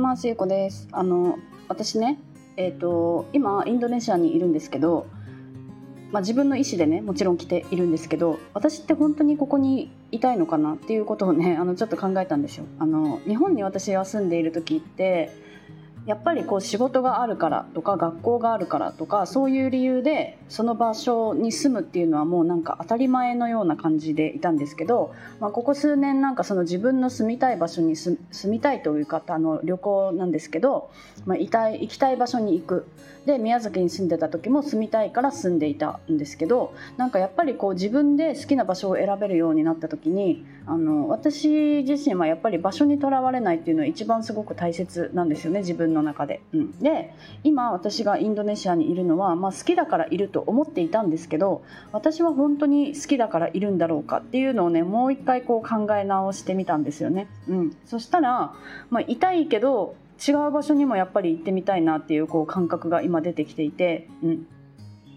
ますゆうこですあの私ねえっ、ー、と今インドネシアにいるんですけどまあ、自分の意思でねもちろん来ているんですけど私って本当にここにいたいのかなっていうことをねあのちょっと考えたんですよ。あの日本に私は住んでいる時ってやっぱりこう仕事があるからとか学校があるからとかそういう理由でその場所に住むっていうのはもうなんか当たり前のような感じでいたんですけど、まあ、ここ数年なんかその自分の住みたい場所に住みたいという方の旅行なんですけど、まあ、いたい行きたい場所に行く。で宮崎に住んでた時も住みたいから住んでいたんですけどなんかやっぱりこう自分で好きな場所を選べるようになった時にあの私自身はやっぱり場所にとらわれないっていうのは一番すごく大切なんですよね自分のの中で。うん、で今私がインドネシアにいるのは、まあ、好きだからいると思っていたんですけど私は本当に好きだからいるんだろうかっていうのをねもう一回こう考え直してみたんですよね。うん、そしたら、まあ、痛いけど違う場所にもやっぱり行ってみたいなっていうこう感覚が今出てきていて、うん、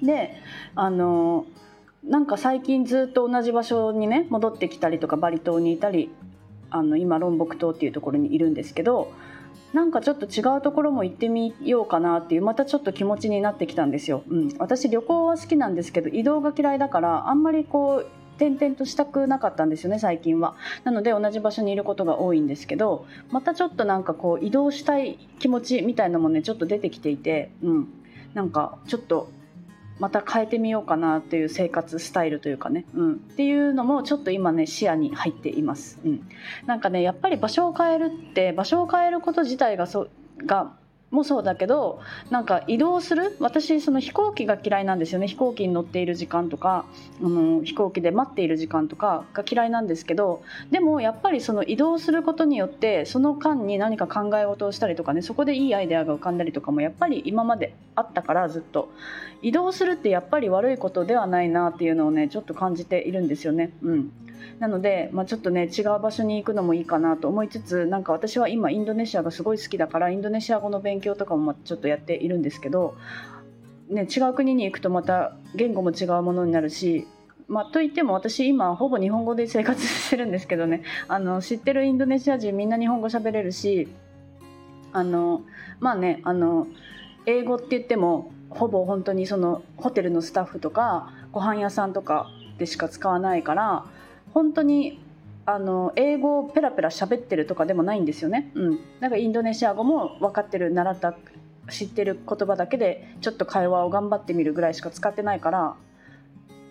であのなんか最近ずっと同じ場所にね戻ってきたりとかバリ島にいたりあの今ロンボク島っていうところにいるんですけどなんかちょっと違うところも行ってみようかなっていうまたちょっと気持ちになってきたんですよ。うん、私旅行は好きなんですけど移動が嫌いだからあんまりこう転々としたくなかったんですよね最近は。なので同じ場所にいることが多いんですけどまたちょっとなんかこう移動したい気持ちみたいなのもねちょっと出てきていてうん。なんかちょっとまた変えてみようかなっていう生活スタイルというかね、うん、っていうのもちょっと今ね視野に入っています、うん、なんかねやっぱり場所を変えるって場所を変えること自体がそがもそうだけどなんか移動する？私その飛行機が嫌いなんですよね。飛行機に乗っている時間とかあの飛行機で待っている時間とかが嫌いなんですけどでもやっぱりその移動することによってその間に何か考え事をしたりとかねそこでいいアイデアが浮かんだりとかもやっぱり今まであったからずっと。移動するってやっぱり悪いことではないなっていうのをねちょっと感じているんですよね。うん。なので、まあ、ちょっとね違う場所に行くのもいいかなと思いつつなんか私は今インドネシアがすごい好きだからインドネシア語の勉強とかもちょっとやっているんですけど、ね、違う国に行くとまた言語も違うものになるしまあ、といっても私今ほぼ日本語で生活してるんですけどね。あの知ってるインドネシア人みんな日本語喋れるしあのまあねあの英語って言ってもほぼ本当にそのホテルのスタッフとかご飯屋さんとかでしか使わないから本当にあの英語をペラペラ喋ってるとかでもないんですよね。うん、なんかインドネシア語も分かってる習った知ってる言葉だけでちょっと会話を頑張ってみるぐらいしか使ってないから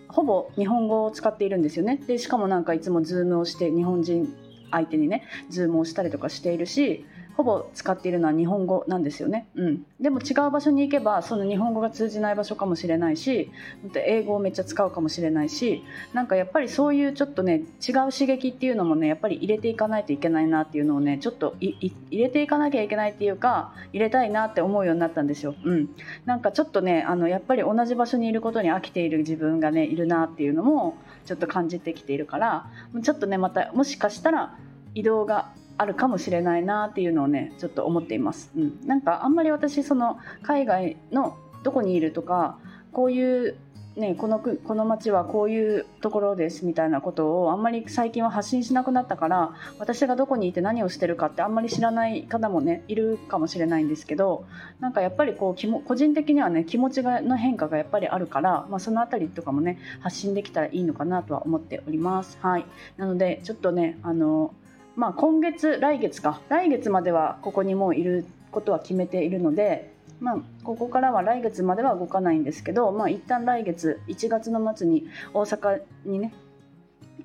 ほぼ日本語を使っているんですよね。でしかもなんかいつもズームをして日本人相手にねズームをしたりとかしているしほぼ使っているのは日本語なんですよね、うん、でも違う場所に行けばその日本語が通じない場所かもしれないし英語をめっちゃ使うかもしれないしなんかやっぱりそういうちょっとね違う刺激っていうのもねやっぱり入れていかないといけないなっていうのをねちょっと入れていかなきゃいけないっていうか入れたいなって思うようになったんですよ、うん、なんかちょっとねあのやっぱり同じ場所にいることに飽きている自分がねいるなっていうのもちょっと感じてきているからちょっとねまたもしかしたら移動があるかもしれないなっていうのをねちょっと思っています。うん、なんかあんまり私その海外のどこにいるとかこういうね、このこの町はこういうところですみたいなことをあんまり最近は発信しなくなったから私がどこにいて何をしてるかってあんまり知らない方もねいるかもしれないんですけどなんかやっぱりこう個人的にはね気持ちがの変化がやっぱりあるから、まあ、その辺りとかもね発信できたらいいのかなとは思っております。はい、なのでちょっとねあのまあ、今月来月か。来月まではここにもういることは決めているので、まあ、ここからは来月までは動かないんですけど、まあ、一旦来月1月の末に大阪にね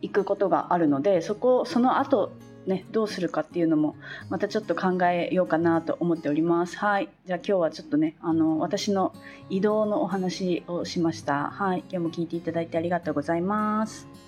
行くことがあるのでそこその後ねどうするかっていうのもまたちょっと考えようかなと思っております。はい。じゃあ今日はちょっとねあの私の移動のお話をしました。はい。今日も聞いていただいてありがとうございます。